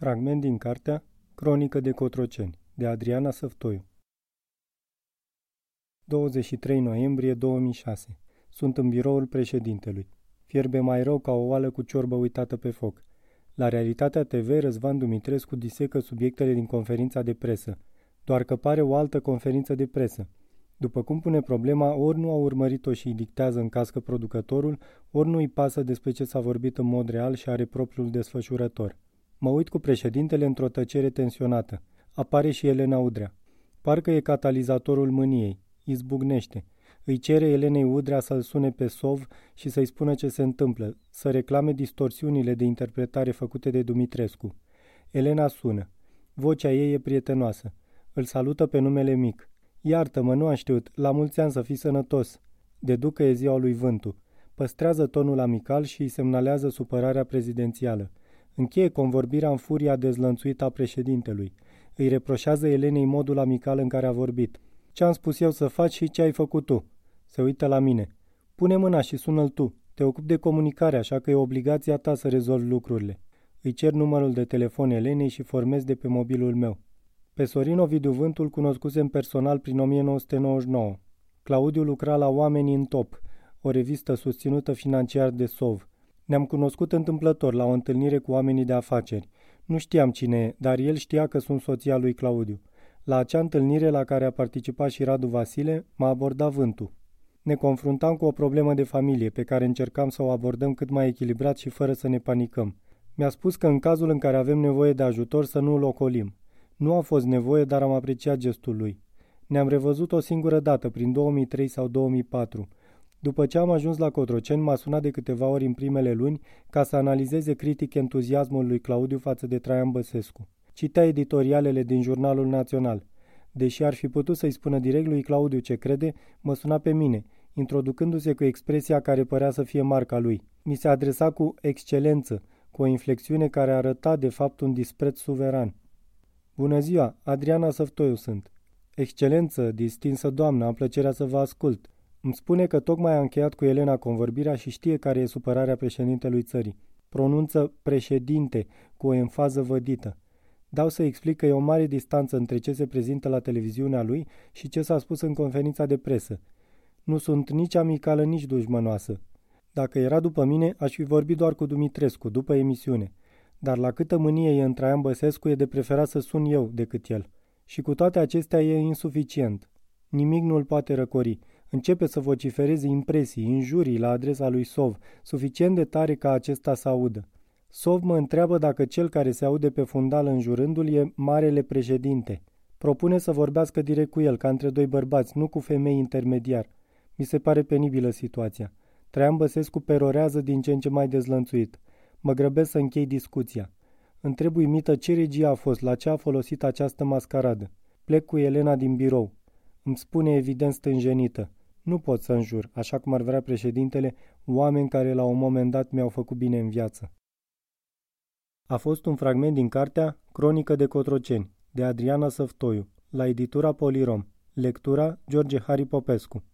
Fragment din cartea Cronică de Cotroceni, de Adriana Săftoiu 23 noiembrie 2006 Sunt în biroul președintelui. Fierbe mai rău ca o oală cu ciorbă uitată pe foc. La Realitatea TV, Răzvan Dumitrescu disecă subiectele din conferința de presă, doar că pare o altă conferință de presă. După cum pune problema, ori nu a urmărit-o și îi dictează în cască producătorul, ori nu îi pasă despre ce s-a vorbit în mod real și are propriul desfășurător. Mă uit cu președintele într-o tăcere tensionată. Apare și Elena Udrea. Parcă e catalizatorul mâniei. Izbucnește. Îi cere Elenei Udrea să-l sune pe Sov și să-i spună ce se întâmplă, să reclame distorsiunile de interpretare făcute de Dumitrescu. Elena sună. Vocea ei e prietenoasă. Îl salută pe numele mic. Iartă-mă, nu am știut. La mulți ani să fii sănătos. Deducă e ziua lui Vântu. Păstrează tonul amical și îi semnalează supărarea prezidențială. Încheie convorbirea în furia dezlănțuită a președintelui. Îi reproșează Elenei modul amical în care a vorbit. Ce am spus eu să faci și ce ai făcut tu? Se uită la mine. Pune mâna și sună-l tu. Te ocupi de comunicare, așa că e obligația ta să rezolvi lucrurile. Îi cer numărul de telefon Elenei și formez de pe mobilul meu. Pe Sorin Ovidiu Vântul cunoscusem personal prin 1999. Claudiu lucra la Oamenii în Top, o revistă susținută financiar de SOV. Ne-am cunoscut întâmplător la o întâlnire cu oamenii de afaceri. Nu știam cine e, dar el știa că sunt soția lui Claudiu. La acea întâlnire la care a participat și Radu Vasile, m-a abordat vântul. Ne confruntam cu o problemă de familie pe care încercam să o abordăm cât mai echilibrat și fără să ne panicăm. Mi-a spus că în cazul în care avem nevoie de ajutor să nu îl ocolim. Nu a fost nevoie, dar am apreciat gestul lui. Ne-am revăzut o singură dată, prin 2003 sau 2004, după ce am ajuns la Cotroceni, m-a sunat de câteva ori în primele luni ca să analizeze critic entuziasmul lui Claudiu față de Traian Băsescu. Citea editorialele din Jurnalul Național. Deși ar fi putut să-i spună direct lui Claudiu ce crede, mă suna pe mine, introducându-se cu expresia care părea să fie marca lui. Mi se adresa cu excelență, cu o inflexiune care arăta de fapt un dispreț suveran. Bună ziua, Adriana Săftoiu sunt. Excelență, distinsă doamnă, am plăcerea să vă ascult. Îmi spune că tocmai a încheiat cu Elena convorbirea și știe care e supărarea președintelui țării. Pronunță președinte cu o enfază vădită. Dau să explic că e o mare distanță între ce se prezintă la televiziunea lui și ce s-a spus în conferința de presă. Nu sunt nici amicală, nici dușmănoasă. Dacă era după mine, aș fi vorbit doar cu Dumitrescu, după emisiune. Dar la câtă mânie e în Traian Băsescu, e de preferat să sun eu decât el. Și cu toate acestea e insuficient. Nimic nu îl poate răcori începe să vocifereze impresii, injurii la adresa lui Sov, suficient de tare ca acesta să audă. Sov mă întreabă dacă cel care se aude pe fundal înjurându-l e marele președinte. Propune să vorbească direct cu el, ca între doi bărbați, nu cu femei intermediar. Mi se pare penibilă situația. Traian Băsescu perorează din ce în ce mai dezlănțuit. Mă grăbesc să închei discuția. Întreb uimită ce regie a fost, la ce a folosit această mascaradă. Plec cu Elena din birou. Îmi spune evident stânjenită. Nu pot să înjur, așa cum ar vrea președintele, oameni care la un moment dat mi-au făcut bine în viață. A fost un fragment din cartea Cronică de Cotroceni, de Adriana Săftoiu, la editura Polirom. Lectura George Hari Popescu